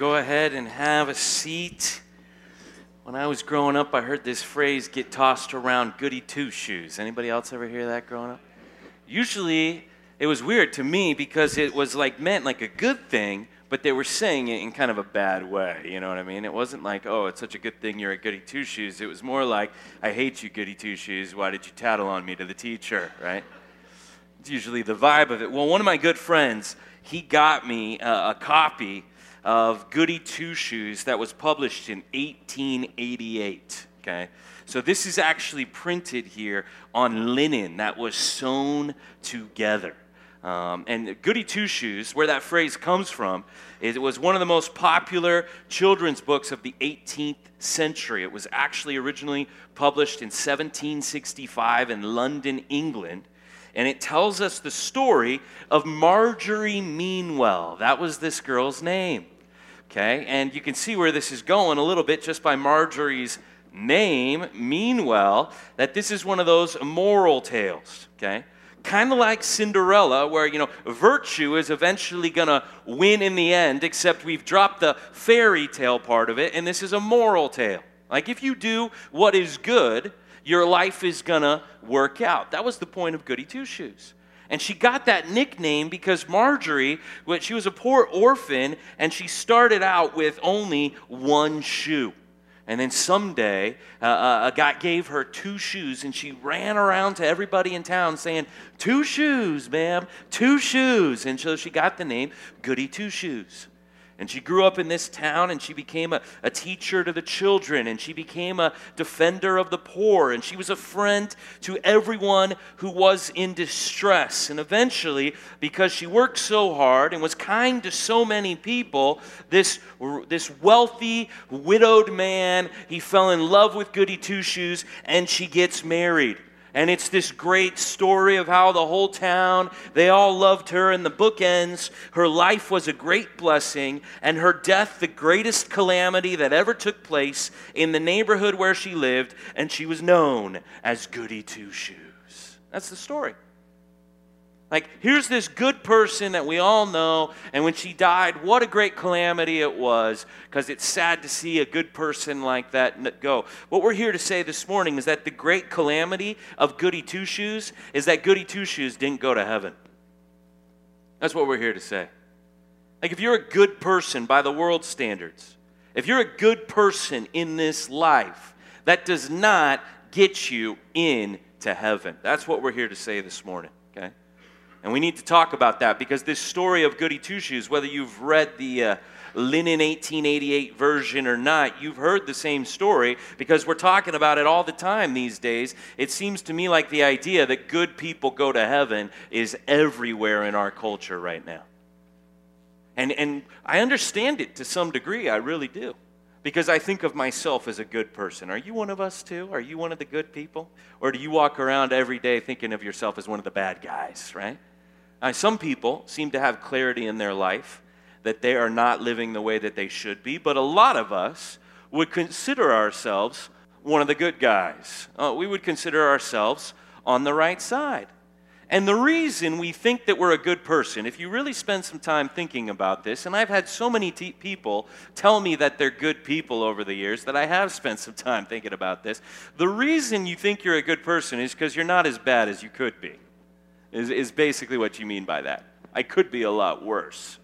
go ahead and have a seat. When I was growing up, I heard this phrase get tossed around goody two shoes. Anybody else ever hear that growing up? Usually, it was weird to me because it was like meant like a good thing, but they were saying it in kind of a bad way. You know what I mean? It wasn't like, oh, it's such a good thing you're a goody two shoes. It was more like, I hate you, goody two shoes. Why did you tattle on me to the teacher, right? It's usually the vibe of it. Well, one of my good friends, he got me a, a copy of Goody Two Shoes that was published in 1888. Okay? So this is actually printed here on linen that was sewn together. Um, and Goody Two Shoes, where that phrase comes from, it was one of the most popular children's books of the 18th century. It was actually originally published in 1765 in London, England. And it tells us the story of Margery Meanwell. That was this girl's name. Okay? And you can see where this is going a little bit just by Margery's name, Meanwell, that this is one of those moral tales. Okay? kind of like Cinderella, where, you know, virtue is eventually going to win in the end, except we've dropped the fairy tale part of it, and this is a moral tale. Like, if you do what is good, your life is going to work out. That was the point of Goody Two Shoes. And she got that nickname because Margery, she was a poor orphan, and she started out with only one shoe. And then someday, uh, uh, a guy gave her two shoes, and she ran around to everybody in town saying, Two shoes, ma'am, two shoes. And so she got the name Goody Two Shoes. And she grew up in this town and she became a, a teacher to the children and she became a defender of the poor and she was a friend to everyone who was in distress. And eventually, because she worked so hard and was kind to so many people, this, this wealthy, widowed man, he fell in love with Goody Two Shoes and she gets married. And it's this great story of how the whole town, they all loved her. And the book ends her life was a great blessing, and her death the greatest calamity that ever took place in the neighborhood where she lived, and she was known as Goody Two Shoes. That's the story. Like, here's this good person that we all know, and when she died, what a great calamity it was, because it's sad to see a good person like that go. What we're here to say this morning is that the great calamity of Goody Two Shoes is that Goody Two Shoes didn't go to heaven. That's what we're here to say. Like, if you're a good person by the world standards, if you're a good person in this life, that does not get you into heaven. That's what we're here to say this morning? And we need to talk about that because this story of Goody Two Shoes, whether you've read the uh, Linen 1888 version or not, you've heard the same story because we're talking about it all the time these days. It seems to me like the idea that good people go to heaven is everywhere in our culture right now. And, and I understand it to some degree, I really do. Because I think of myself as a good person. Are you one of us too? Are you one of the good people? Or do you walk around every day thinking of yourself as one of the bad guys, right? Now, some people seem to have clarity in their life that they are not living the way that they should be, but a lot of us would consider ourselves one of the good guys. Uh, we would consider ourselves on the right side. And the reason we think that we're a good person, if you really spend some time thinking about this, and I've had so many people tell me that they're good people over the years that I have spent some time thinking about this. The reason you think you're a good person is because you're not as bad as you could be is, is basically what you mean by that. I could be a lot worse.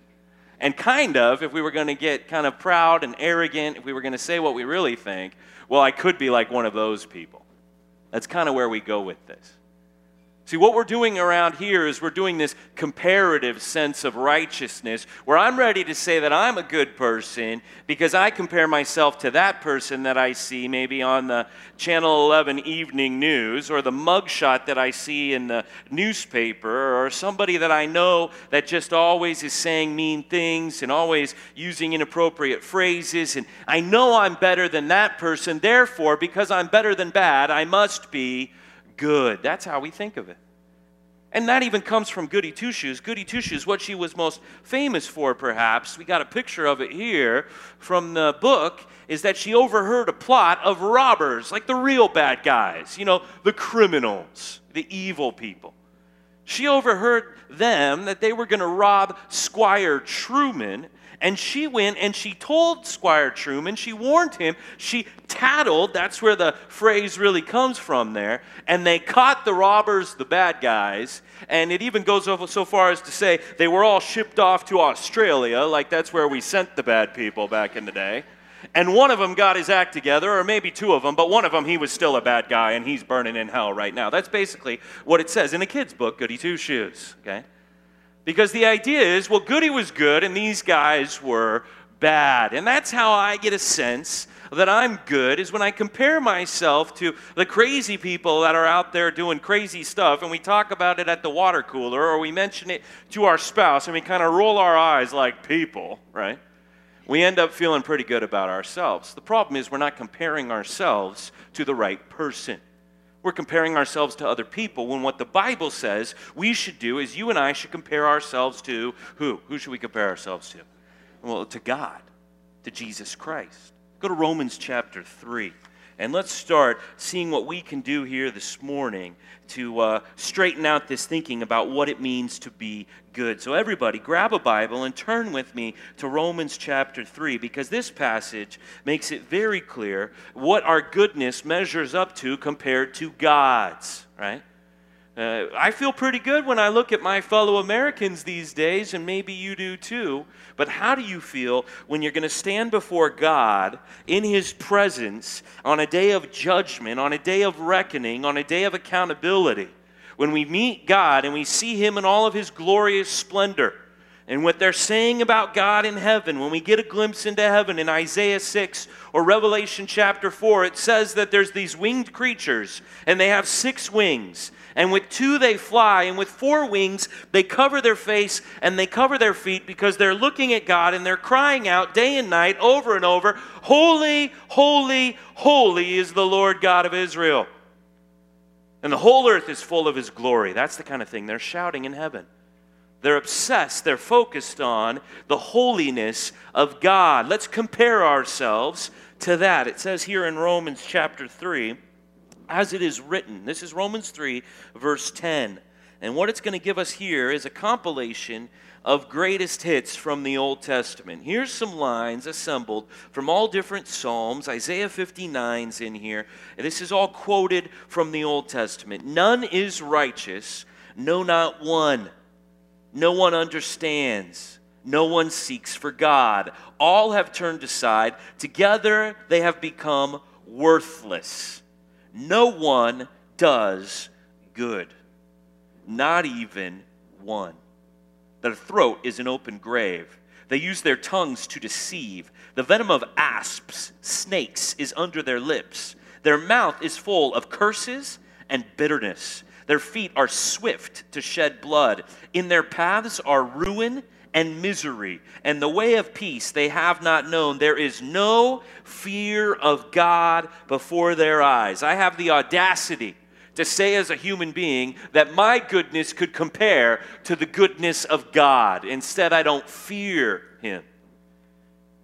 And kind of, if we were going to get kind of proud and arrogant, if we were going to say what we really think, well, I could be like one of those people. That's kind of where we go with this. See, what we're doing around here is we're doing this comparative sense of righteousness where I'm ready to say that I'm a good person because I compare myself to that person that I see maybe on the Channel 11 evening news or the mugshot that I see in the newspaper or somebody that I know that just always is saying mean things and always using inappropriate phrases. And I know I'm better than that person. Therefore, because I'm better than bad, I must be good. That's how we think of it. And that even comes from Goody Two Shoes. Goody Two Shoes, what she was most famous for, perhaps, we got a picture of it here from the book, is that she overheard a plot of robbers, like the real bad guys, you know, the criminals, the evil people. She overheard them that they were going to rob Squire Truman And she went and she told Squire Truman, she warned him, she tattled, that's where the phrase really comes from there, and they caught the robbers, the bad guys, and it even goes so far as to say they were all shipped off to Australia, like that's where we sent the bad people back in the day. And one of them got his act together, or maybe two of them, but one of them, he was still a bad guy, and he's burning in hell right now. That's basically what it says in a kid's book, Goody Two Shoes, okay? Because the idea is, well, Goody was good and these guys were bad. And that's how I get a sense that I'm good is when I compare myself to the crazy people that are out there doing crazy stuff and we talk about it at the water cooler or we mention it to our spouse and we kind of roll our eyes like people, right? We end up feeling pretty good about ourselves. The problem is we're not comparing ourselves to the right person we're comparing ourselves to other people when what the Bible says we should do is you and I should compare ourselves to who? Who should we compare ourselves to? Well, to God, to Jesus Christ. Go to Romans chapter 3. And let's start seeing what we can do here this morning to uh, straighten out this thinking about what it means to be good. So, everybody, grab a Bible and turn with me to Romans chapter 3 because this passage makes it very clear what our goodness measures up to compared to God's, right? Uh, I feel pretty good when I look at my fellow Americans these days, and maybe you do too. But how do you feel when you're going to stand before God in His presence on a day of judgment, on a day of reckoning, on a day of accountability? When we meet God and we see Him in all of His glorious splendor, and what they're saying about God in heaven, when we get a glimpse into heaven in Isaiah 6 or Revelation chapter 4, it says that there's these winged creatures and they have six wings and with two they fly, and with four wings they cover their face and they cover their feet because they're looking at God and they're crying out day and night over and over, Holy, holy, holy is the Lord God of Israel. And the whole earth is full of his glory. That's the kind of thing they're shouting in heaven. They're obsessed, they're focused on the holiness of God. Let's compare ourselves to that. It says here in Romans chapter 3 as it is written. This is Romans 3, verse 10. And what it's going to give us here is a compilation of greatest hits from the Old Testament. Here's some lines assembled from all different Psalms. Isaiah 59's in here. And This is all quoted from the Old Testament. None is righteous, no, not one. No one understands. No one seeks for God. All have turned aside. Together they have become worthless. No one does good, not even one. Their throat is an open grave. They use their tongues to deceive. The venom of asps, snakes, is under their lips. Their mouth is full of curses and bitterness. Their feet are swift to shed blood. In their paths are ruin and misery, and the way of peace they have not known. There is no fear of God before their eyes. I have the audacity to say as a human being that my goodness could compare to the goodness of God. Instead, I don't fear Him.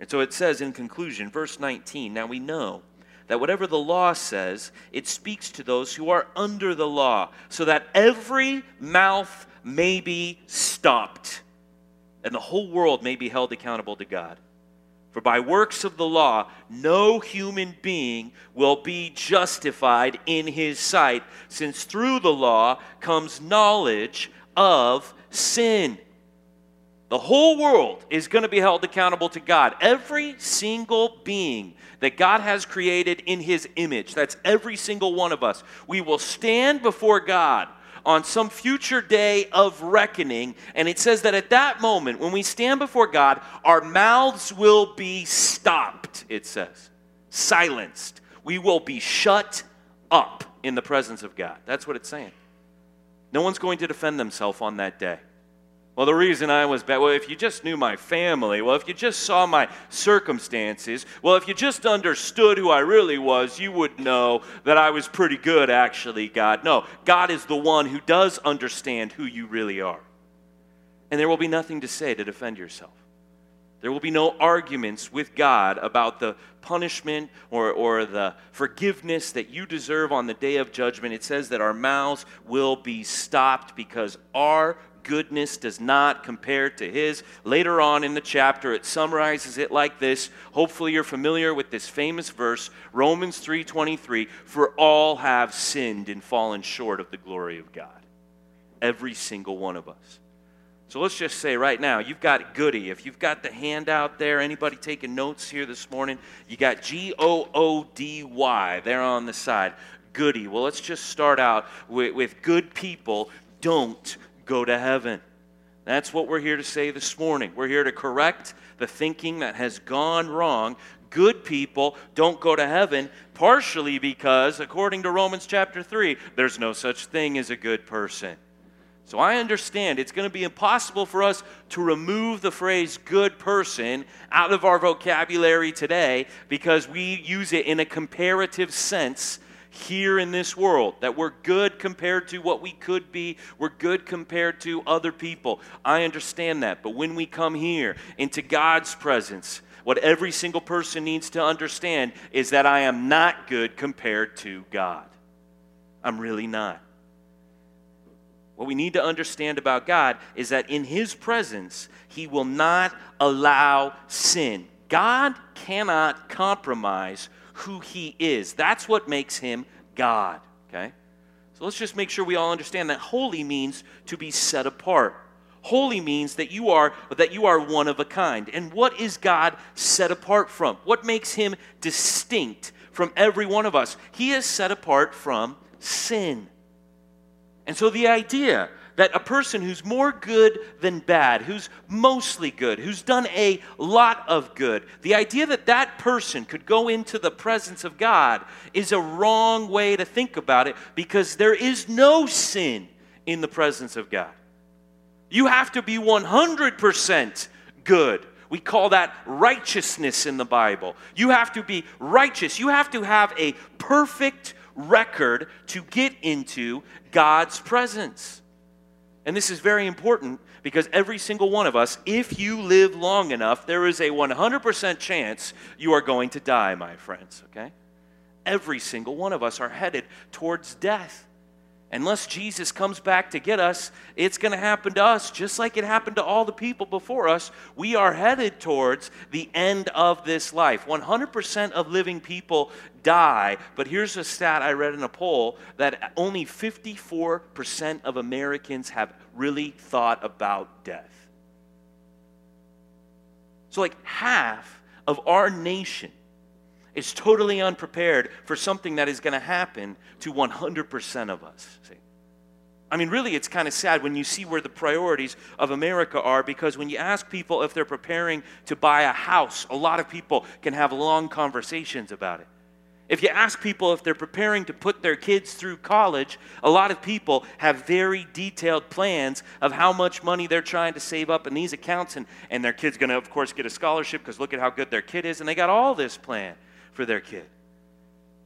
And so it says in conclusion, verse 19 Now we know that whatever the law says, it speaks to those who are under the law, so that every mouth may be stopped and the whole world may be held accountable to God. For by works of the law, no human being will be justified in his sight, since through the law comes knowledge of sin. The whole world is going to be held accountable to God. Every single being that God has created in his image, that's every single one of us, we will stand before God on some future day of reckoning. And it says that at that moment, when we stand before God, our mouths will be stopped, it says, silenced. We will be shut up in the presence of God. That's what it's saying. No one's going to defend themselves on that day. Well, the reason I was bad, well, if you just knew my family, well, if you just saw my circumstances, well, if you just understood who I really was, you would know that I was pretty good, actually, God. No, God is the one who does understand who you really are. And there will be nothing to say to defend yourself. There will be no arguments with God about the punishment or, or the forgiveness that you deserve on the day of judgment. It says that our mouths will be stopped because our goodness does not compare to his. Later on in the chapter, it summarizes it like this. Hopefully you're familiar with this famous verse, Romans 3:23, for all have sinned and fallen short of the glory of God. Every single one of us. So let's just say right now, you've got Goody. If you've got the handout there, anybody taking notes here this morning, you got G O O D Y there on the side. Goody. Well, let's just start out with, with good people don't go to heaven. That's what we're here to say this morning. We're here to correct the thinking that has gone wrong. Good people don't go to heaven, partially because, according to Romans chapter 3, there's no such thing as a good person. So I understand it's going to be impossible for us to remove the phrase good person out of our vocabulary today because we use it in a comparative sense here in this world. That we're good compared to what we could be, we're good compared to other people. I understand that. But when we come here into God's presence, what every single person needs to understand is that I am not good compared to God. I'm really not. What we need to understand about God is that in His presence, He will not allow sin. God cannot compromise who He is. That's what makes Him God, okay? So let's just make sure we all understand that holy means to be set apart. Holy means that you are that you are one of a kind. And what is God set apart from? What makes him distinct from every one of us? He is set apart from sin. And so the idea that a person who's more good than bad, who's mostly good, who's done a lot of good, the idea that that person could go into the presence of God is a wrong way to think about it because there is no sin in the presence of God. You have to be 100% good. We call that righteousness in the Bible. You have to be righteous. You have to have a perfect record to get into God's presence. And this is very important because every single one of us, if you live long enough, there is a 100% chance you are going to die, my friends, okay? Every single one of us are headed towards death unless Jesus comes back to get us, it's going to happen to us just like it happened to all the people before us. We are headed towards the end of this life. 100% of living people die, but here's a stat I read in a poll that only 54% of Americans have really thought about death. So, like half of our nation is totally unprepared for something that is going to happen to 100% of us. See? I mean, really, it's kind of sad when you see where the priorities of America are because when you ask people if they're preparing to buy a house, a lot of people can have long conversations about it. If you ask people if they're preparing to put their kids through college, a lot of people have very detailed plans of how much money they're trying to save up in these accounts, and, and their kid's going to, of course, get a scholarship because look at how good their kid is, and they got all this planned for their kid.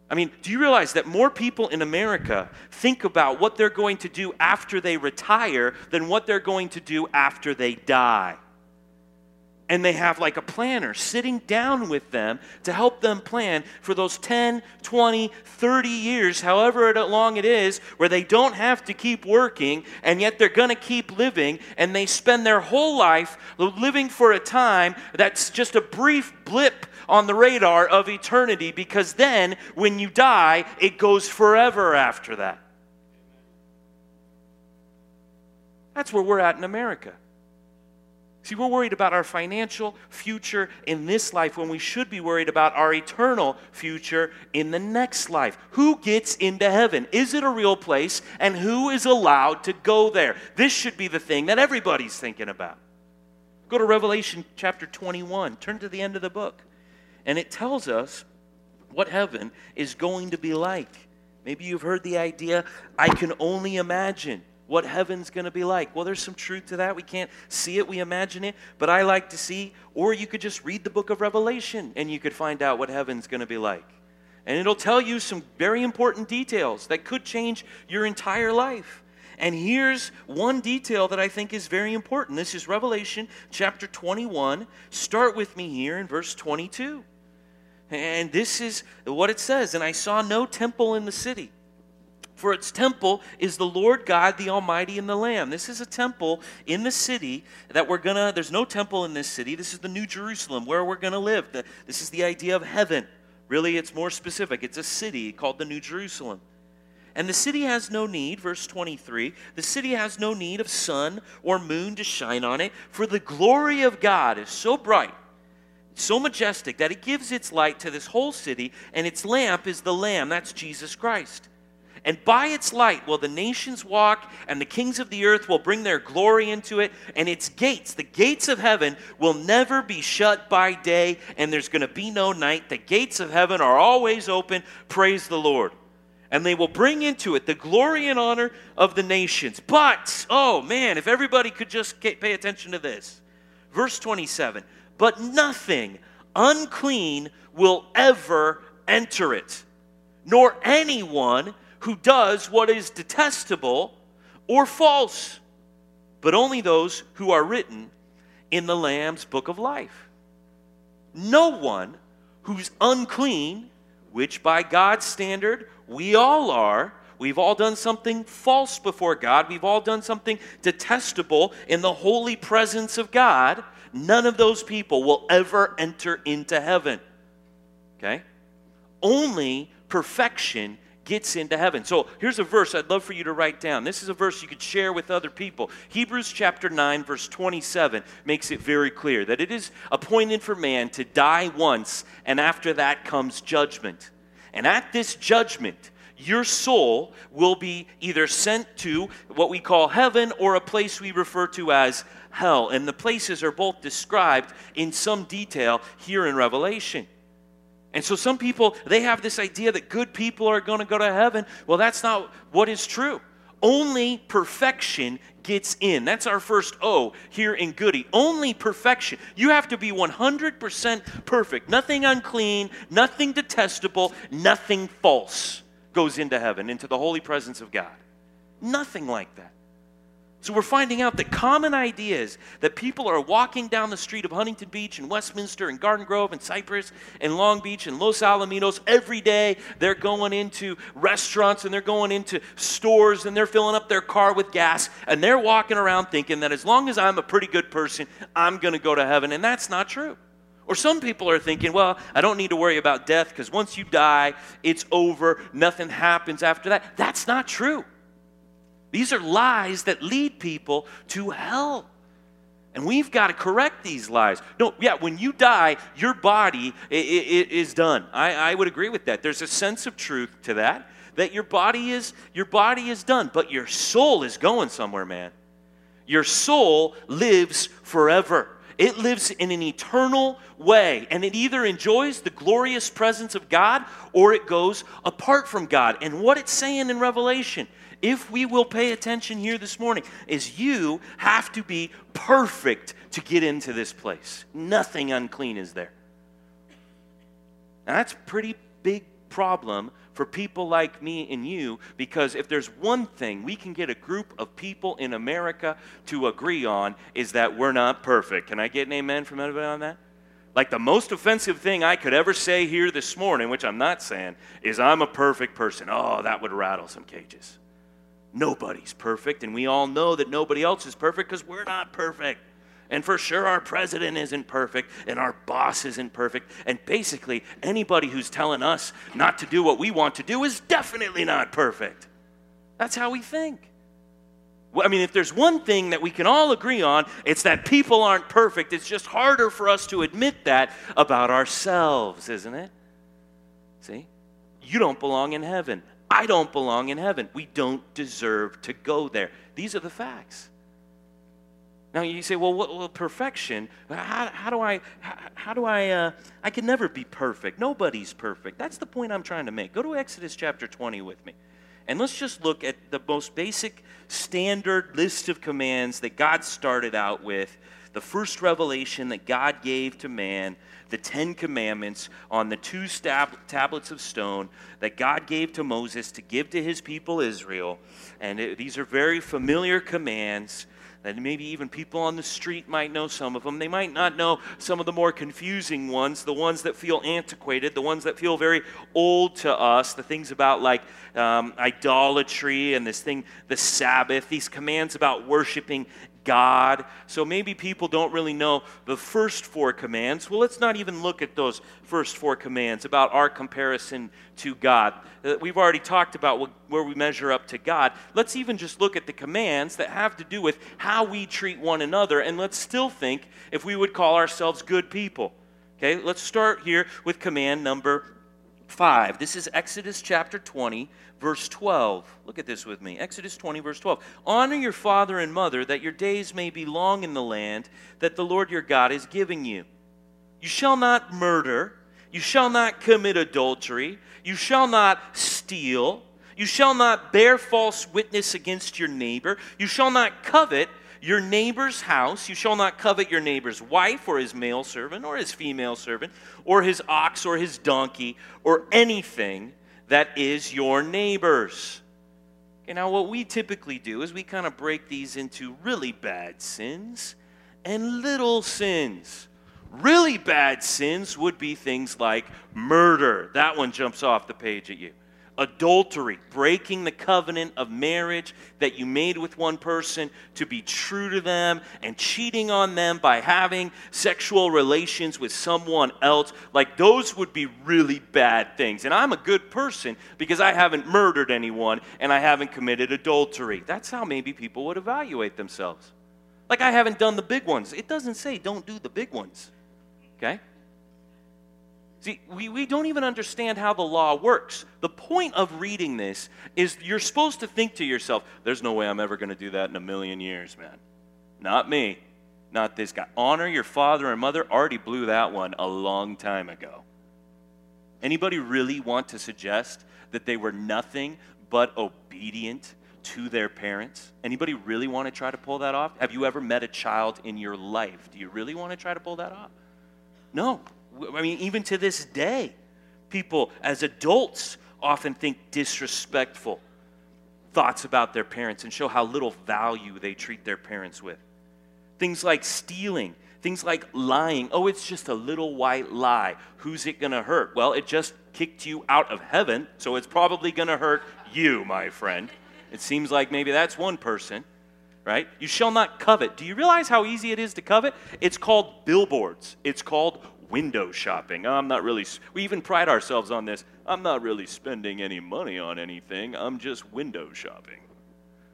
I mean, do you realize that more people in America think about what they're going to do after they retire than what they're going to do after they die? And they have like a planner sitting down with them to help them plan for those 10, 20, 30 years, however long it is, where they don't have to keep working and yet they're going to keep living and they spend their whole life living for a time that's just a brief blip on the radar of eternity because then when you die, it goes forever after that. That's where we're at in America. See, we're worried about our financial future in this life when we should be worried about our eternal future in the next life. Who gets into heaven? Is it a real place? And who is allowed to go there? This should be the thing that everybody's thinking about. Go to Revelation chapter 21. Turn to the end of the book and it tells us what heaven is going to be like. Maybe you've heard the idea, I can only imagine what heaven's going to be like. Well, there's some truth to that. We can't see it, we imagine it, but I like to see, or you could just read the book of Revelation and you could find out what heaven's going to be like. And it'll tell you some very important details that could change your entire life. And here's one detail that I think is very important. This is Revelation chapter 21. Start with me here in verse 22. And this is what it says And I saw no temple in the city, For its temple is the Lord God, the Almighty, and the Lamb. This is a temple in the city that we're gonna, there's no temple in this city. This is the New Jerusalem where we're gonna live. The, this is the idea of heaven. Really, it's more specific. It's a city called the New Jerusalem. And the city has no need, verse 23, the city has no need of sun or moon to shine on it, for the glory of God is so bright, so majestic, that it gives its light to this whole city, and its lamp is the Lamb, that's Jesus Christ. And by its light will the nations walk, and the kings of the earth will bring their glory into it. And its gates, the gates of heaven, will never be shut by day, and there's going to be no night. The gates of heaven are always open. Praise the Lord. And they will bring into it the glory and honor of the nations. But, oh man, if everybody could just pay attention to this. Verse 27 But nothing unclean will ever enter it, nor anyone who does what is detestable or false, but only those who are written in the Lamb's book of life. No one who's unclean, which by God's standard we all are, we've all done something false before God, we've all done something detestable in the holy presence of God. None of those people will ever enter into heaven. Okay? Only perfection gets into heaven. So here's a verse I'd love for you to write down. This is a verse you could share with other people. Hebrews chapter 9, verse 27 makes it very clear that it is appointed for man to die once, and after that comes judgment. And at this judgment, your soul will be either sent to what we call heaven or a place we refer to as hell. And the places are both described in some detail here in Revelation. And so some people, they have this idea that good people are going to go to heaven. Well, that's not what is true. Only perfection gets in. That's our first O here in Goody. Only perfection. You have to be 100% perfect. Nothing unclean, nothing detestable, nothing false goes into heaven, into the holy presence of God. Nothing like that. So we're finding out that common ideas that people are walking down the street of Huntington Beach and Westminster and Garden Grove and Cypress and Long Beach and Los Alamitos every day. They're going into restaurants and they're going into stores and they're filling up their car with gas and they're walking around thinking that as long as I'm a pretty good person, I'm going to go to heaven. And that's not true. Or some people are thinking, well, I don't need to worry about death because once you die, it's over. Nothing happens after that. That's not true. These are lies that lead people to hell. And we've got to correct these lies. No, yeah, when you die, your body is done. I, I would agree with that. There's a sense of truth to that, that your body is your body is done, but your soul is going somewhere, man. Your soul lives forever. It lives in an eternal way, and it either enjoys the glorious presence of God or it goes apart from God. And what it's saying in Revelation if we will pay attention here this morning, is you have to be perfect to get into this place. Nothing unclean is there. Now, that's a pretty big problem for people like me and you because if there's one thing we can get a group of people in America to agree on is that we're not perfect. Can I get an amen from anybody on that? Like the most offensive thing I could ever say here this morning, which I'm not saying, is I'm a perfect person. Oh, that would rattle some cages. Nobody's perfect, and we all know that nobody else is perfect because we're not perfect. And for sure, our president isn't perfect, and our boss isn't perfect. And basically, anybody who's telling us not to do what we want to do is definitely not perfect. That's how we think. I mean, if there's one thing that we can all agree on, it's that people aren't perfect. It's just harder for us to admit that about ourselves, isn't it? See? You don't belong in heaven. I don't belong in heaven. We don't deserve to go there. These are the facts. Now you say, well, what, well perfection? How, how, do I? How, how do I? Uh, I can never be perfect. Nobody's perfect. That's the point I'm trying to make. Go to Exodus chapter 20 with me, and let's just look at the most basic, standard list of commands that God started out with. The first revelation that God gave to man the Ten Commandments on the two stab- tablets of stone that God gave to Moses to give to his people Israel. And it, these are very familiar commands that maybe even people on the street might know some of them. They might not know some of the more confusing ones, the ones that feel antiquated, the ones that feel very old to us, the things about like um, idolatry and this thing, the Sabbath, these commands about worshiping God. So maybe people don't really know the first four commands. Well, let's not even look at those first four commands about our comparison to God. Uh, we've already talked about where we measure up to God. Let's even just look at the commands that have to do with how we treat one another, and let's still think if we would call ourselves good people. Okay, let's start here with command number 5. This is Exodus chapter 20, verse 12. Look at this with me. Exodus 20, verse 12. Honor your father and mother, that your days may be long in the land that the Lord your God is giving you. You shall not murder. You shall not commit adultery. You shall not steal. You shall not bear false witness against your neighbor. You shall not covet your neighbor's house. You shall not covet your neighbor's wife or his male servant or his female servant or his ox or his donkey or anything that is your neighbor's. Okay, now, what we typically do is we kind of break these into really bad sins and little sins. Really bad sins would be things like murder. That one jumps off the page at you adultery, breaking the covenant of marriage that you made with one person to be true to them and cheating on them by having sexual relations with someone else, like those would be really bad things. And I'm a good person because I haven't murdered anyone and I haven't committed adultery. That's how maybe people would evaluate themselves. Like I haven't done the big ones. It doesn't say don't do the big ones. Okay? We, we don't even understand how the law works. The point of reading this is you're supposed to think to yourself, there's no way I'm ever going to do that in a million years, man. Not me. Not this guy. Honor your father and mother already blew that one a long time ago. Anybody really want to suggest that they were nothing but obedient to their parents? Anybody really want to try to pull that off? Have you ever met a child in your life? Do you really want to try to pull that off? No. I mean, even to this day, people as adults often think disrespectful thoughts about their parents and show how little value they treat their parents with. Things like stealing, things like lying. Oh, it's just a little white lie. Who's it going to hurt? Well, it just kicked you out of heaven, so it's probably going to hurt you, my friend. It seems like maybe that's one person, right? You shall not covet. Do you realize how easy it is to covet? It's called billboards, it's called window shopping. I'm not really, we even pride ourselves on this. I'm not really spending any money on anything. I'm just window shopping.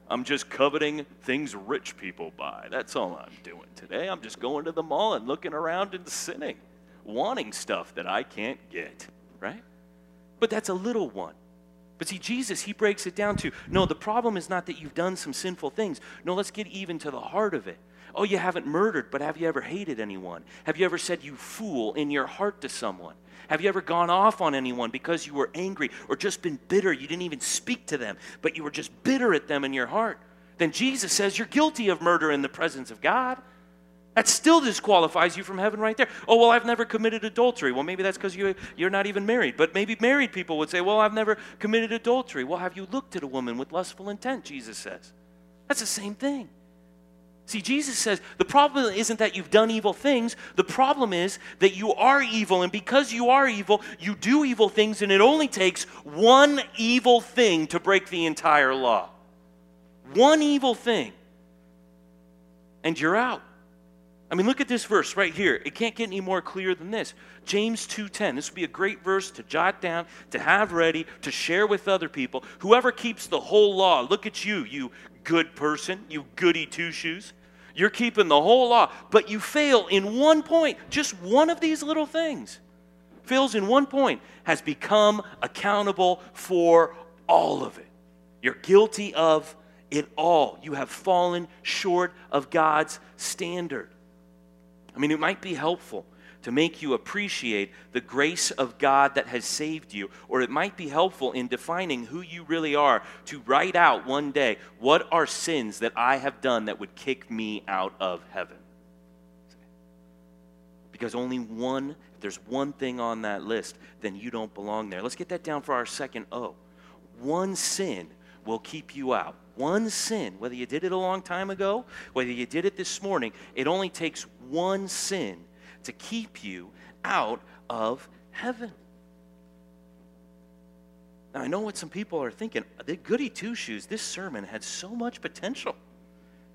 I'm just coveting things rich people buy. That's all I'm doing today. I'm just going to the mall and looking around and sinning, wanting stuff that I can't get, right? But that's a little one. But see, Jesus, he breaks it down to no, the problem is not that you've done some sinful things. No, let's get even to the heart of it. Oh, you haven't murdered, but have you ever hated anyone? Have you ever said you fool in your heart to someone? Have you ever gone off on anyone because you were angry or just been bitter? You didn't even speak to them, but you were just bitter at them in your heart. Then Jesus says you're guilty of murder in the presence of God. That still disqualifies you from heaven right there. Oh, well, I've never committed adultery. Well, maybe that's because you, you're not even married. But maybe married people would say, Well, I've never committed adultery. Well, have you looked at a woman with lustful intent? Jesus says. That's the same thing. See, Jesus says the problem isn't that you've done evil things. The problem is that you are evil. And because you are evil, you do evil things. And it only takes one evil thing to break the entire law. One evil thing. And you're out. I mean, look at this verse right here. It can't get any more clear than this. James 2:10. This would be a great verse to jot down, to have ready, to share with other people. Whoever keeps the whole law, look at you, you good person, you goody two shoes. You're keeping the whole law, but you fail in one point. Just one of these little things fails in one point, has become accountable for all of it. You're guilty of it all. You have fallen short of God's standard. I mean, it might be helpful to make you appreciate the grace of God that has saved you. Or it might be helpful in defining who you really are to write out one day what are sins that I have done that would kick me out of heaven. Because only one, if there's one thing on that list, then you don't belong there. Let's get that down for our second O. One sin will keep you out. one sin, whether you did it a long time ago, whether you did it this morning, it only takes one sin to keep you out of heaven. Now, I know what some people are thinking. The goody two shoes, this sermon had so much potential.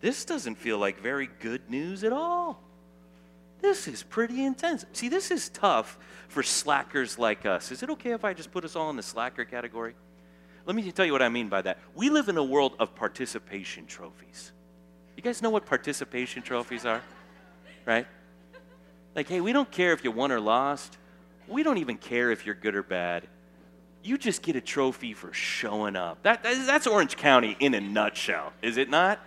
This doesn't feel like very good news at all. This is pretty intense. See, this is tough for slackers like us. Is it okay if I just put us all in the slacker category? Let me tell you what I mean by that. We live in a world of participation trophies. You guys know what participation trophies are? Right? Like, hey, we don't care if you won or lost. We don't even care if you're good or bad. You just get a trophy for showing up. That, that's Orange County in a nutshell, is it not?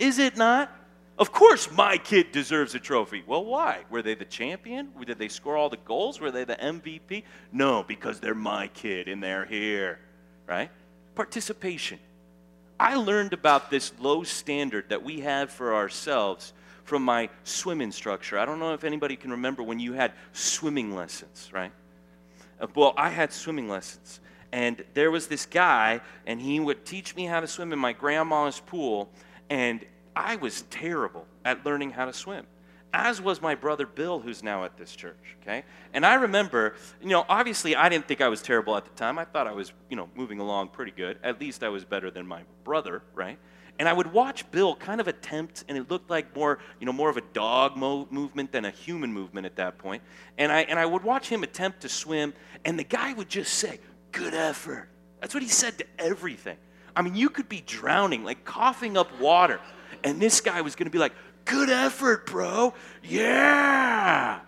Is it not? Of course, my kid deserves a trophy. Well, why? Were they the champion? Did they score all the goals? Were they the MVP? No, because they're my kid and they're here, right? Participation. I learned about this low standard that we have for ourselves from my swim instructor. I don't know if anybody can remember when you had swimming lessons, right? Uh, well, I had swimming lessons. And there was this guy, and he would teach me how to swim in my grandma's pool. And I was terrible at learning how to swim, as was my brother Bill, who's now at this church. Okay? And I remember, you know, obviously I didn't think I was terrible at the time. I thought I was, you know, moving along pretty good. At least I was better than my brother, right? And I would watch Bill kind of attempt, and it looked like more, you know, more of a dog mo- movement than a human movement at that point. And I, and I would watch him attempt to swim, and the guy would just say, Good effort. That's what he said to everything. I mean, you could be drowning, like coughing up water, and this guy was going to be like, Good effort, bro. Yeah.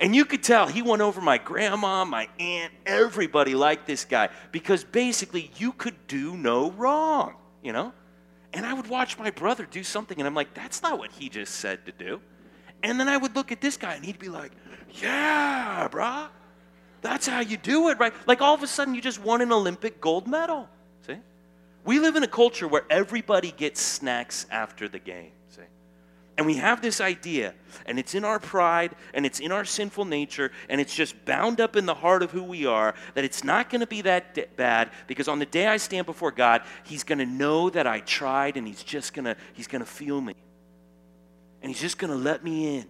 And you could tell he went over my grandma, my aunt, everybody liked this guy because basically you could do no wrong, you know? And I would watch my brother do something and I'm like, that's not what he just said to do. And then I would look at this guy and he'd be like, yeah, brah. That's how you do it, right? Like all of a sudden you just won an Olympic gold medal. See? We live in a culture where everybody gets snacks after the game. And we have this idea, and it's in our pride, and it's in our sinful nature, and it's just bound up in the heart of who we are that it's not going to be that d- bad because on the day I stand before God, He's going to know that I tried, and He's just going to He's going to feel me, and He's just going to let me in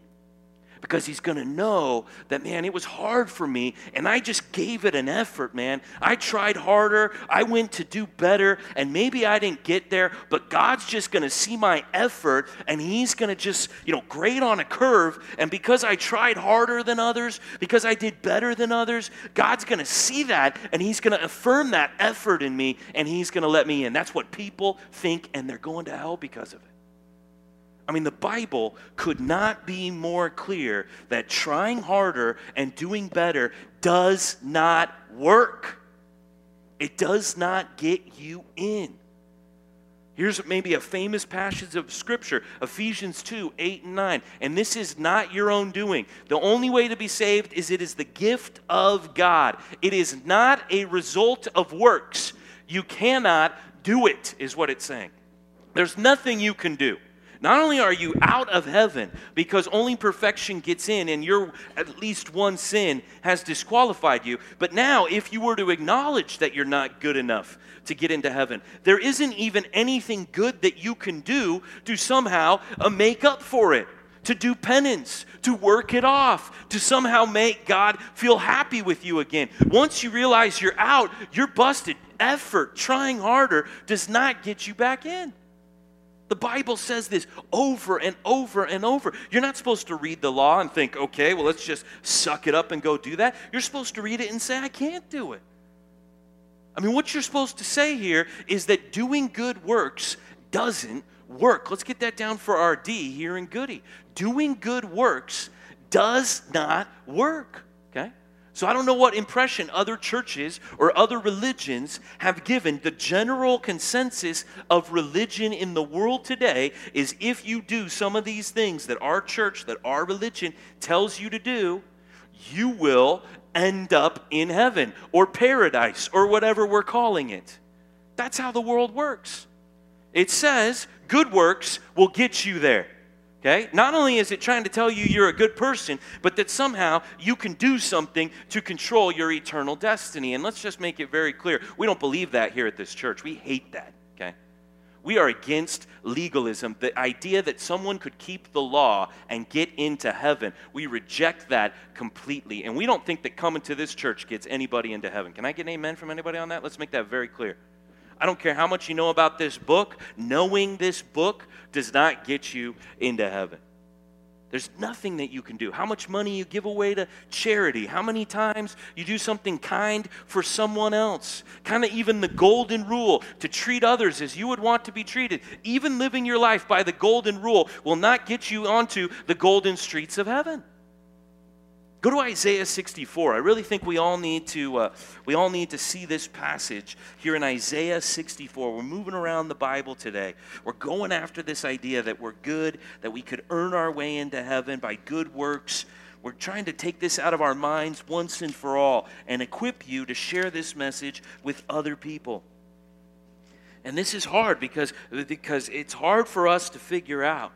because he's going to know that, man, it was hard for me and I just gave it an effort, man. I tried harder, I went to do better, and maybe I didn't get there, but God's just going to see my effort and he's going to just, you know, grade on a curve. And because I tried harder than others, because I did better than others, God's going to see that and he's going to affirm that effort in me and he's going to let me in. That's what people think, and they're going to hell because of it. I mean, the Bible could not be more clear that trying harder and doing better does not work. It does not get you in. Here's maybe a famous passage of Scripture Ephesians 2 8 and 9. And this is not your own doing. The only way to be saved is it is the gift of God, it is not a result of works. You cannot do it, is what it's saying. There's nothing you can do. Not only are you out of heaven because only perfection gets in and your at least one sin has disqualified you, but now if you were to acknowledge that you're not good enough to get into heaven, there isn't even anything good that you can do to somehow uh, make up for it to do penance, to work it off, to somehow make God feel happy with you again. Once you realize you're out, you're busted. Effort, trying harder, does not get you back in. The Bible says this over and over and over. You're not supposed to read the law and think, okay, well, let's just suck it up and go do that. You're supposed to read it and say, I can't do it. I mean, what you're supposed to say here is that doing good works doesn't work. Let's get that down for our D here in Goody. Doing good works does not work. So I don't know what impression other churches or other religions have given. The general consensus of religion in the world today is if you do some of these things that our church, that our religion tells you to do, you will end up in heaven or paradise or whatever we're calling it. That's how the world works. It says good works will get you there. Okay? Not only is it trying to tell you you're a good person, but that somehow you can do something to control your eternal destiny. And let's just make it very clear we don't believe that here at this church. We hate that. Okay? We are against legalism, the idea that someone could keep the law and get into heaven. We reject that completely. And we don't think that coming to this church gets anybody into heaven. Can I get an amen from anybody on that? Let's make that very clear. I don't care how much you know about this book, knowing this book does not get you into heaven. There's nothing that you can do. How much money you give away to charity, how many times you do something kind for someone else. Kind of even the golden rule to treat others as you would want to be treated. Even living your life by the golden rule will not get you onto the golden streets of heaven. Go to Isaiah 64. I really think we all need to uh, we all need to see this passage here in Isaiah 64. We're moving around the Bible today. We're going after this idea that we're good, that we could earn our way into heaven by good works. We're trying to take this out of our minds once and for all and equip you to share this message with other people. And this is hard because, because it's hard for us to figure out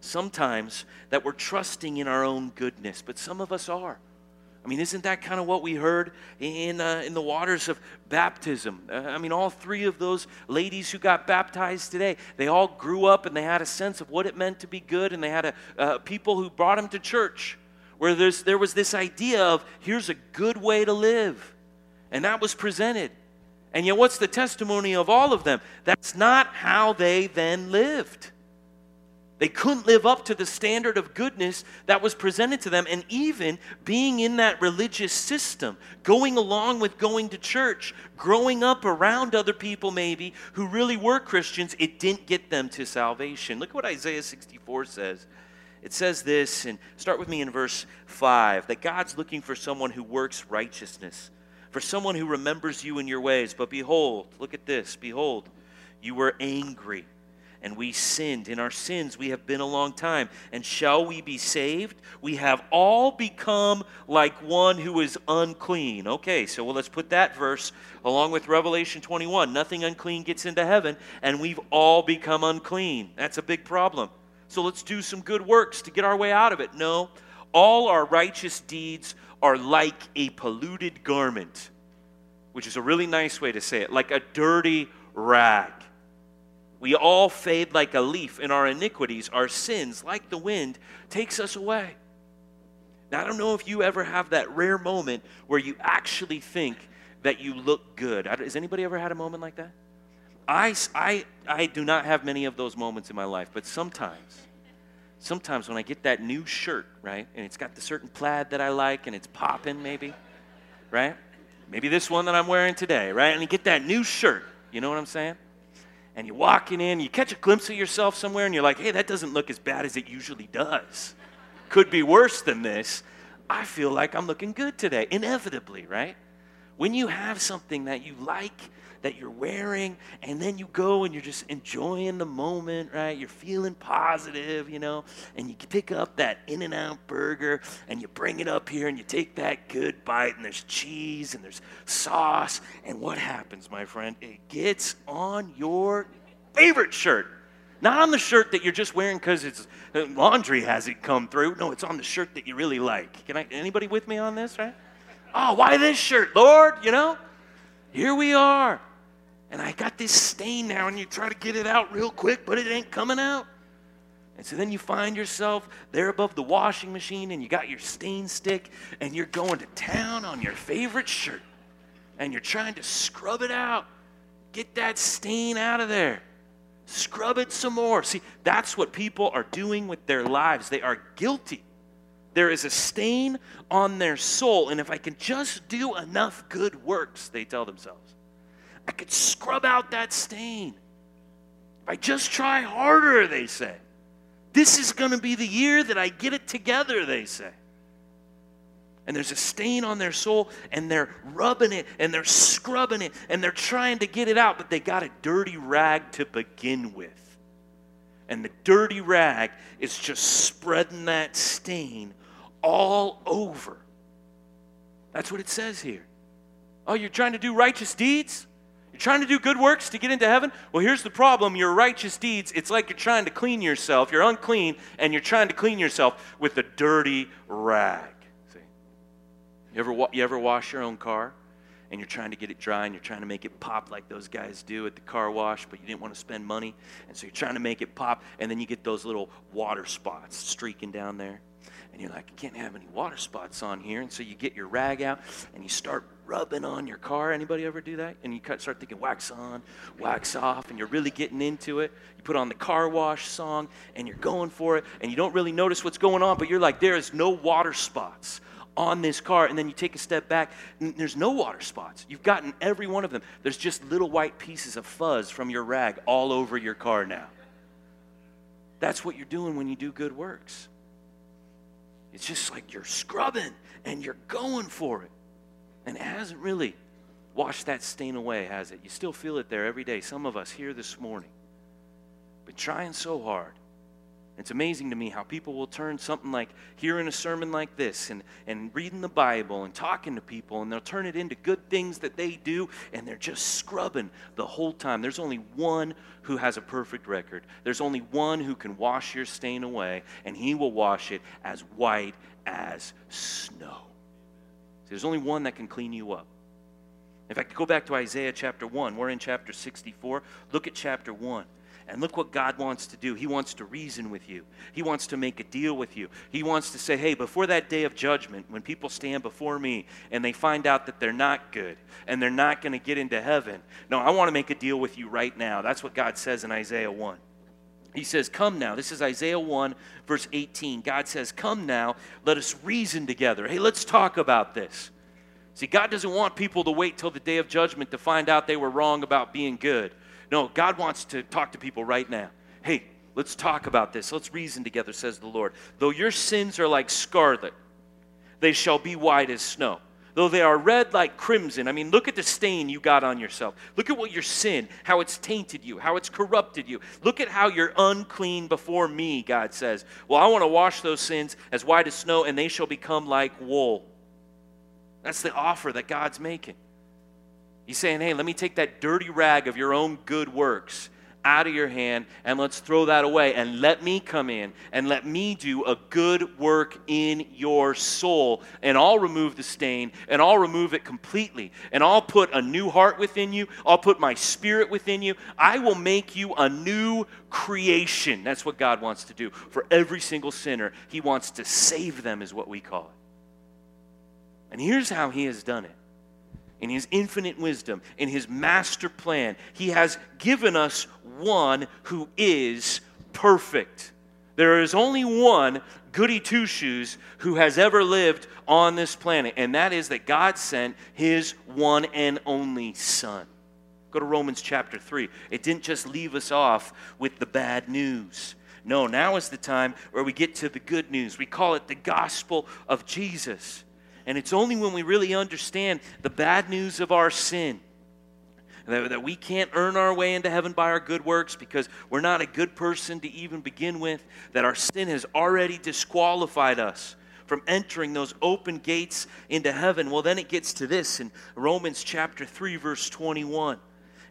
sometimes that we're trusting in our own goodness, but some of us are. I mean, isn't that kind of what we heard in, uh, in the waters of baptism? Uh, I mean, all three of those ladies who got baptized today, they all grew up and they had a sense of what it meant to be good, and they had a, uh, people who brought them to church where there's, there was this idea of here's a good way to live. And that was presented. And yet, what's the testimony of all of them? That's not how they then lived. They couldn't live up to the standard of goodness that was presented to them. And even being in that religious system, going along with going to church, growing up around other people maybe who really were Christians, it didn't get them to salvation. Look what Isaiah 64 says. It says this, and start with me in verse 5 that God's looking for someone who works righteousness, for someone who remembers you in your ways. But behold, look at this behold, you were angry and we sinned. In our sins we have been a long time. And shall we be saved? We have all become like one who is unclean. Okay, so well, let's put that verse along with Revelation 21. Nothing unclean gets into heaven, and we've all become unclean. That's a big problem. So let's do some good works to get our way out of it. No, all our righteous deeds are like a polluted garment, which is a really nice way to say it, like a dirty rag. We all fade like a leaf, and our iniquities, our sins, like the wind, takes us away. Now, I don't know if you ever have that rare moment where you actually think that you look good. Has anybody ever had a moment like that? I, I, I do not have many of those moments in my life, but sometimes, sometimes when I get that new shirt, right, and it's got the certain plaid that I like and it's popping maybe, right? Maybe this one that I'm wearing today, right? And you get that new shirt, you know what I'm saying? And you're walking in, you catch a glimpse of yourself somewhere, and you're like, hey, that doesn't look as bad as it usually does. Could be worse than this. I feel like I'm looking good today, inevitably, right? When you have something that you like, that you're wearing, and then you go and you're just enjoying the moment, right? You're feeling positive, you know, and you pick up that In N Out burger and you bring it up here and you take that good bite, and there's cheese and there's sauce. And what happens, my friend? It gets on your favorite shirt. Not on the shirt that you're just wearing because it's uh, laundry hasn't come through. No, it's on the shirt that you really like. Can I? Anybody with me on this? Right? Oh, why this shirt, Lord? You know, here we are and I got this stain now, and you try to get it out real quick, but it ain't coming out. And so then you find yourself there above the washing machine, and you got your stain stick, and you're going to town on your favorite shirt, and you're trying to scrub it out. Get that stain out of there. Scrub it some more. See, that's what people are doing with their lives. They are guilty. There is a stain on their soul, and if I can just do enough good works, they tell themselves, I could scrub out that stain. If I just try harder, they say. This is going to be the year that I get it together, they say. And there's a stain on their soul, and they're rubbing it, and they're scrubbing it, and they're trying to get it out, but they got a dirty rag to begin with. And the dirty rag is just spreading that stain all over. That's what it says here. Oh, you're trying to do righteous deeds? You're trying to do good works to get into heaven? Well, here's the problem your righteous deeds, it's like you're trying to clean yourself. You're unclean, and you're trying to clean yourself with a dirty rag. See? You ever, you ever wash your own car? and you're trying to get it dry and you're trying to make it pop like those guys do at the car wash, but you didn't want to spend money. And so you're trying to make it pop, and then you get those little water spots streaking down there. And you're like, I can't have any water spots on here. And so you get your rag out and you start rubbing on your car. Anybody ever do that? And you start thinking wax on, wax off, and you're really getting into it. You put on the car wash song and you're going for it, and you don't really notice what's going on, but you're like, there is no water spots on this car. And then you take a step back, and there's no water spots. You've gotten every one of them. There's just little white pieces of fuzz from your rag all over your car now. That's what you're doing when you do good works. It's just like you're scrubbing and you're going for it. And it hasn't really washed that stain away, has it? You still feel it there every day. Some of us here this morning, been trying so hard it's amazing to me how people will turn something like hearing a sermon like this and, and reading the Bible and talking to people, and they'll turn it into good things that they do, and they're just scrubbing the whole time. There's only one who has a perfect record. There's only one who can wash your stain away, and he will wash it as white as snow. There's only one that can clean you up. In fact, go back to Isaiah chapter 1. We're in chapter 64. Look at chapter 1. And look what God wants to do. He wants to reason with you, He wants to make a deal with you. He wants to say, hey, before that day of judgment, when people stand before me and they find out that they're not good and they're not going to get into heaven, no, I want to make a deal with you right now. That's what God says in Isaiah 1. He says, Come now. This is Isaiah 1, verse 18. God says, Come now, let us reason together. Hey, let's talk about this. See, God doesn't want people to wait till the day of judgment to find out they were wrong about being good. No, God wants to talk to people right now. Hey, let's talk about this. Let's reason together, says the Lord. Though your sins are like scarlet, they shall be white as snow. Though they are red like crimson. I mean, look at the stain you got on yourself. Look at what your sin, how it's tainted you, how it's corrupted you. Look at how you're unclean before me, God says. Well, I want to wash those sins as white as snow, and they shall become like wool. That's the offer that God's making. He's saying, hey, let me take that dirty rag of your own good works out of your hand and let's throw that away and let me come in and let me do a good work in your soul. And I'll remove the stain and I'll remove it completely. And I'll put a new heart within you. I'll put my spirit within you. I will make you a new creation. That's what God wants to do. For every single sinner he wants to save them is what we call it. And here's how he has done it in his infinite wisdom, in his master plan, he has given us one who is perfect. There is only one goody two shoes who has ever lived on this planet, and that is that God sent his one and only Son. Go to Romans chapter 3. It didn't just leave us off with the bad news. No, now is the time where we get to the good news. We call it the gospel of Jesus. And it's only when we really understand the bad news of our sin that, we can't earn our way into heaven by our good works because we're not a good person to even begin with, that our sin has already disqualified us from entering those open gates into heaven. Well, then it gets to this in Romans chapter 3, verse 21.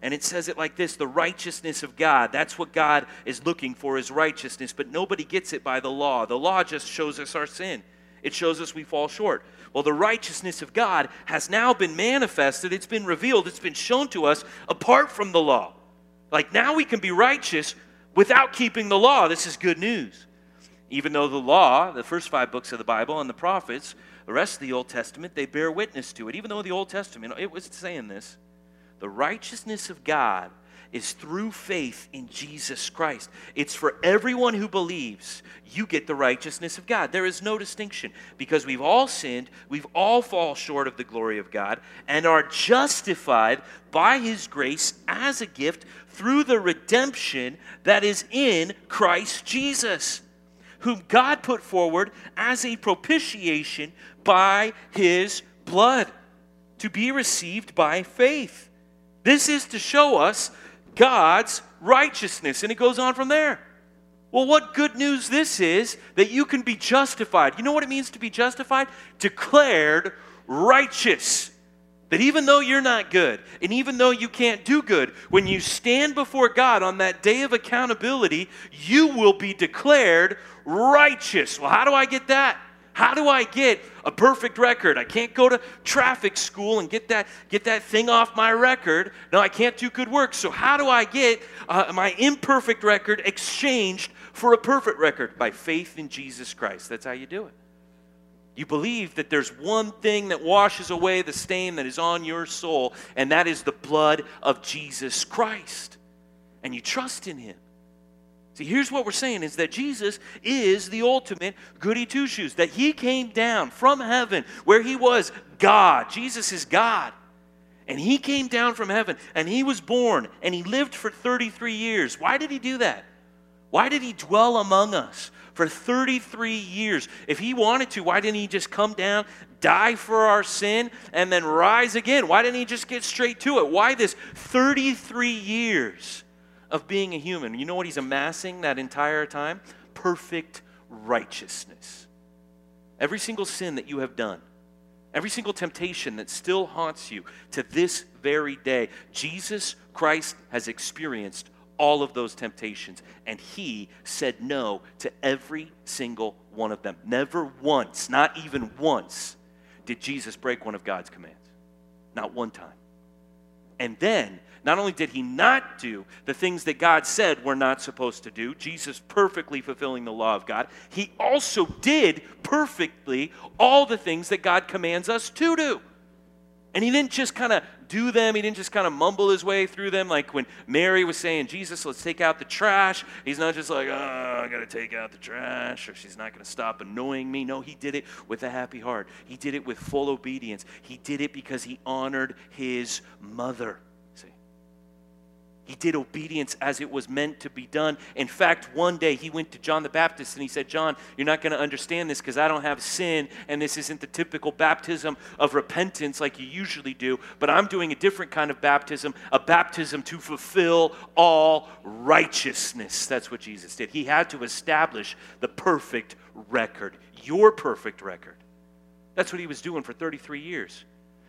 And it says it like this the righteousness of God. That's what God is looking for, is righteousness. But nobody gets it by the law. The law just shows us our sin, it shows us we fall short. Well, the righteousness of God has now been manifested, it's been revealed, it's been shown to us apart from the law. Like now we can be righteous without keeping the law. This is good news. Even though the law, the first five books of the Bible, and the prophets, the rest of the Old Testament, they bear witness to it. Even though the Old Testament, it was saying this the righteousness of God is through faith in Jesus Christ. It's for everyone who believes you get the righteousness of God. There is no distinction because we've all sinned, we've all fall short of the glory of God, and are justified by His grace as a gift through the redemption that is in Christ Jesus, whom God put forward as a propitiation by His blood to be received by faith. This is to show us God's righteousness. And it goes on from there. Well, what good news this is that you can be justified. You know what it means to be justified? Declared righteous. That even though you're not good, and even though you can't do good, when you stand before God on that day of accountability, you will be declared righteous. Well, how do I get that? How do I get a perfect record? I can't go to traffic school and get that, get that thing off my record. No, I can't do good work. So, how do I get uh, my imperfect record exchanged for a perfect record? By faith in Jesus Christ. That's how you do it. You believe that there's one thing that washes away the stain that is on your soul, and that is the blood of Jesus Christ. And you trust in Him. See, here's what we're saying is that Jesus is the ultimate goody two shoes, that he came down from heaven where he was God. Jesus is God. And he came down from heaven and he was born and he lived for 33 years. Why did he do that? Why did he dwell among us for 33 years? If he wanted to, why didn't he just come down, die for our sin, and then rise again? Why didn't he just get straight to it? Why this 33 years? Of being a human. You know what he's amassing that entire time? Perfect righteousness. Every single sin that you have done, every single temptation that still haunts you to this very day, Jesus Christ has experienced all of those temptations, and he said no to every single one of them. Never once, not even once, did Jesus break one of God's commands. Not one time. And then not only did he not do the things that God said we're not supposed to do, Jesus perfectly fulfilling the law of God, he also did perfectly all the things that God commands us to do. And he didn't just kind of do them, he didn't just kind of mumble his way through them like when Mary was saying, Jesus, let's take out the trash. He's not just like, oh, I got to take out the trash, or she's not going to stop annoying me. No, he did it with a happy heart. He did it with full obedience. He did it because he honored his mother. He did obedience as it was meant to be done. In fact, one day he went to John the Baptist and he said, John, you're not going to understand this because I don't have sin, and this isn't the typical baptism of repentance like you usually do, but I'm doing a different kind of baptism, a baptism to fulfill all righteousness. That's what Jesus did. He had to establish the perfect record, your perfect record. That's what he was doing for 33 years.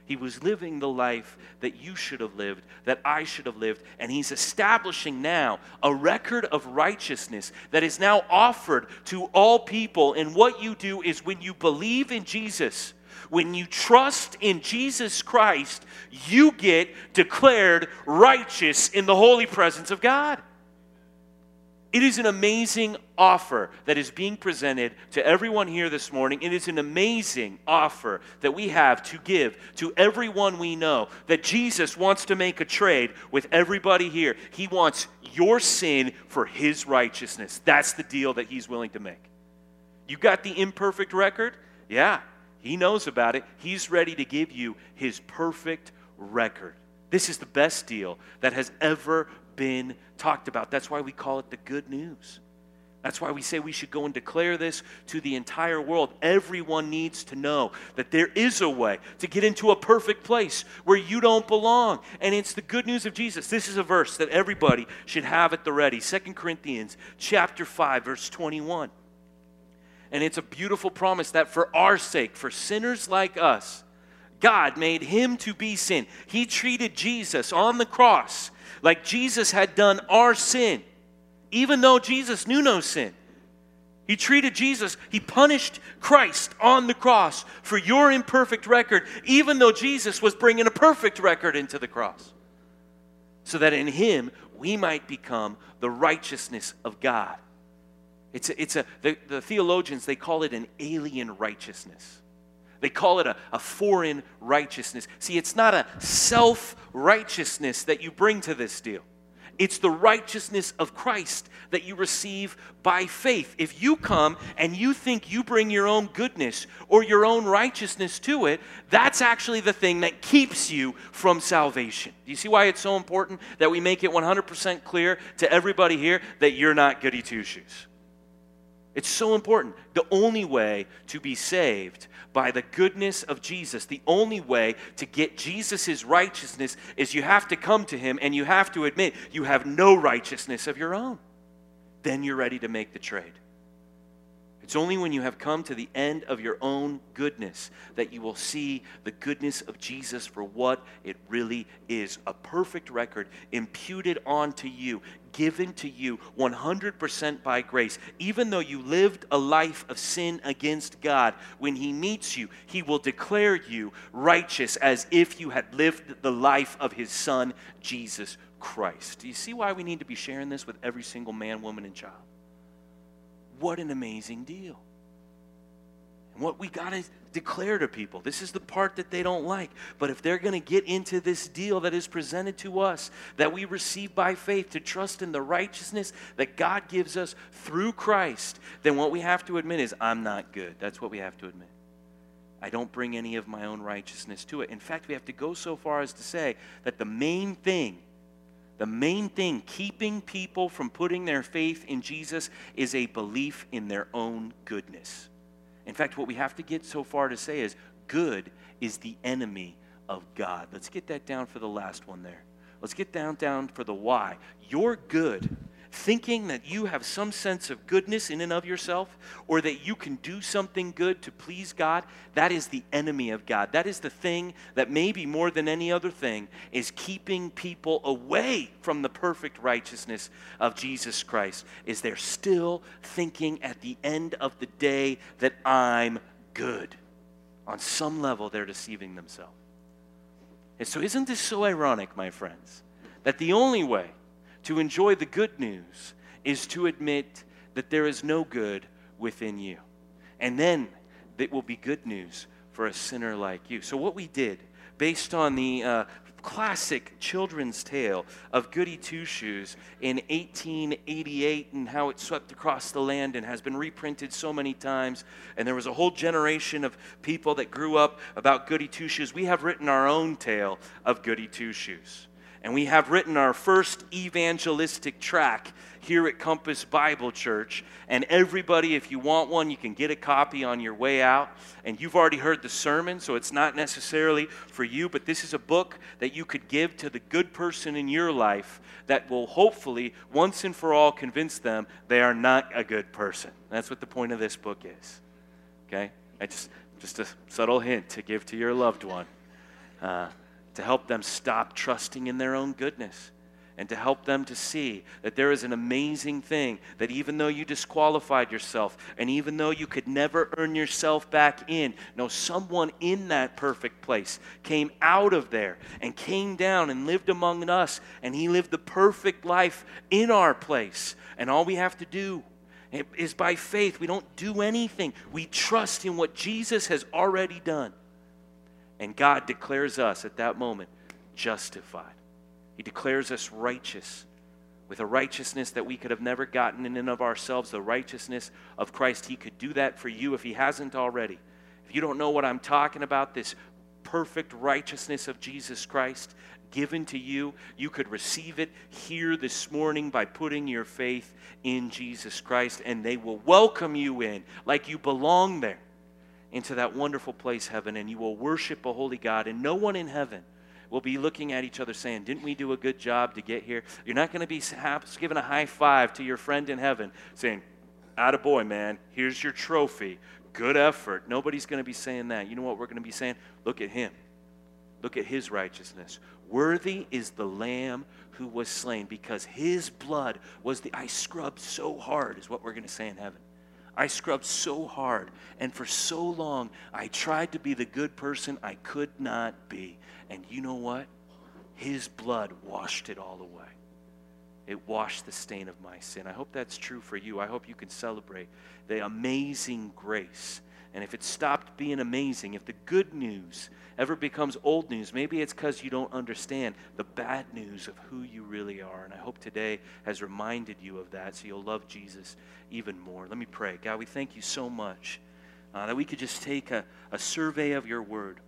He was living the life that you should have lived, that I should have lived, and he's establishing now a record of righteousness that is now offered to all people. And what you do is when you believe in Jesus, when you trust in Jesus Christ, you get declared righteous in the holy presence of God. It is an amazing offer that is being presented to everyone here this morning. It is an amazing offer that we have to give to everyone we know that Jesus wants to make a trade with everybody here. He wants your sin for his righteousness. That's the deal that he's willing to make. You got the imperfect record? Yeah, he knows about it. He's ready to give you his perfect record. This is the best deal that has ever been talked about. That's why we call it the good news. That's why we say we should go and declare this to the entire world. Everyone needs to know that there is a way to get into a perfect place where you don't belong. And it's the good news of Jesus. This is a verse that everybody should have at the ready. Second Corinthians chapter 5 verse 21. And it's a beautiful promise that for our sake, for sinners like us, God made him to be sin. He treated Jesus on the cross like Jesus had done our sin, even though Jesus knew no sin. He treated Jesus, he punished Christ on the cross for your imperfect record, even though Jesus was bringing a perfect record into the cross. So that in him we might become the righteousness of God. It's a, it's a the, the theologians, they call it an alien righteousness. They call it a, a foreign righteousness. See, it's not a self righteousness that you bring to this deal. It's the righteousness of Christ that you receive by faith. If you come and you think you bring your own goodness or your own righteousness to it, that's actually the thing that keeps you from salvation. Do you see why it's so important that we make it 100% clear to everybody here that you're not goody two shoes? It's so important. The only way to be saved by the goodness of Jesus. The only way to get Jesus' righteousness is you have to come to him and you have to admit you have no righteousness of your own. Then you're ready to make the trade. It's only when you have come to the end of your own goodness that you will see the goodness of Jesus for what it really is a perfect record imputed onto you, given to you 100% by grace. Even though you lived a life of sin against God, when He meets you, He will declare you righteous as if you had lived the life of His Son, Jesus Christ. Do you see why we need to be sharing this with every single man, woman, and child? What an amazing deal. And what we got to declare to people this is the part that they don't like. But if they're going to get into this deal that is presented to us, that we receive by faith to trust in the righteousness that God gives us through Christ, then what we have to admit is, I'm not good. That's what we have to admit. I don't bring any of my own righteousness to it. In fact, we have to go so far as to say that the main thing the main thing keeping people from putting their faith in Jesus is a belief in their own goodness. In fact, what we have to get so far to say is good is the enemy of God. Let's get that down for the last one there. Let's get down down for the why. You're good thinking that you have some sense of goodness in and of yourself or that you can do something good to please God, that is the enemy of God. That is the thing that maybe more than any other thing is keeping people away from the perfect righteousness of Jesus Christ. Is they're still thinking at the end of the day that I'm good. On some level they're deceiving themselves. And so isn't this so ironic, my friends, that the only way to enjoy the good news is to admit that there is no good within you. And then it will be good news for a sinner like you. So, what we did, based on the uh, classic children's tale of Goody Two Shoes in 1888 and how it swept across the land and has been reprinted so many times. And there was a whole generation of people that grew up about Goody Two Shoes. We have written our own tale of Goody Two Shoes. And we have written our first evangelistic track here at Compass Bible Church. And everybody, if you want one, you can get a copy on your way out. And you've already heard the sermon, so it's not necessarily for you, but this is a book that you could give to the good person in your life that will hopefully, once and for all, convince them they are not a good person. That's what the point of this book is. Okay? It's just a subtle hint to give to your loved one. Uh, to help them stop trusting in their own goodness and to help them to see that there is an amazing thing that even though you disqualified yourself and even though you could never earn yourself back in, no, someone in that perfect place came out of there and came down and lived among us and he lived the perfect life in our place. And all we have to do is by faith. We don't do anything, we trust in what Jesus has already done. And God declares us at that moment justified. He declares us righteous with a righteousness that we could have never gotten in and of ourselves, the righteousness of Christ. He could do that for you if He hasn't already. If you don't know what I'm talking about, this perfect righteousness of Jesus Christ given to you, you could receive it here this morning by putting your faith in Jesus Christ, and they will welcome you in like you belong there into that wonderful place, heaven, and you will worship a holy God, and no one in heaven will be looking at each other saying, Didn't we do a good job to get here? You're not going to be giving a high five to your friend in heaven saying, boy, man, here's your trophy. Good effort. Nobody's going to be saying that. You know what we're going to be saying? Look at him. Look at his righteousness. Worthy is the Lamb who was slain because his blood was the. I scrubbed so hard, is what we're going to say in heaven. I scrubbed so hard, and for so long, I tried to be the good person I could not be. And you know what? His blood washed it all away. It washed the stain of my sin. I hope that's true for you. I hope you can celebrate the amazing grace. And if it stopped being amazing, if the good news ever becomes old news, maybe it's because you don't understand the bad news of who you really are. And I hope today has reminded you of that so you'll love Jesus even more. Let me pray. God, we thank you so much uh, that we could just take a, a survey of your word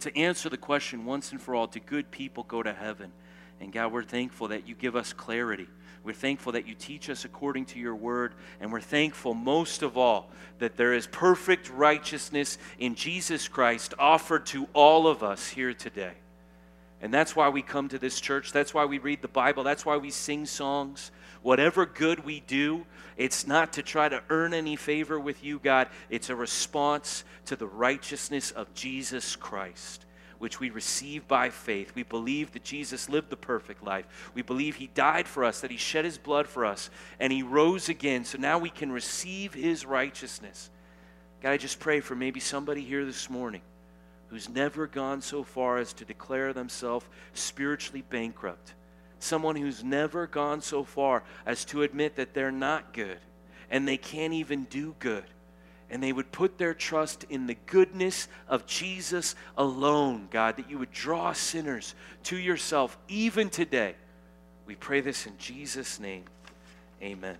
to answer the question once and for all do good people go to heaven? And God, we're thankful that you give us clarity. We're thankful that you teach us according to your word. And we're thankful most of all that there is perfect righteousness in Jesus Christ offered to all of us here today. And that's why we come to this church. That's why we read the Bible. That's why we sing songs. Whatever good we do, it's not to try to earn any favor with you, God. It's a response to the righteousness of Jesus Christ, which we receive by faith. We believe that Jesus lived the perfect life. We believe he died for us, that he shed his blood for us, and he rose again. So now we can receive his righteousness. God, I just pray for maybe somebody here this morning who's never gone so far as to declare themselves spiritually bankrupt. Someone who's never gone so far as to admit that they're not good and they can't even do good. And they would put their trust in the goodness of Jesus alone, God, that you would draw sinners to yourself even today. We pray this in Jesus' name. Amen.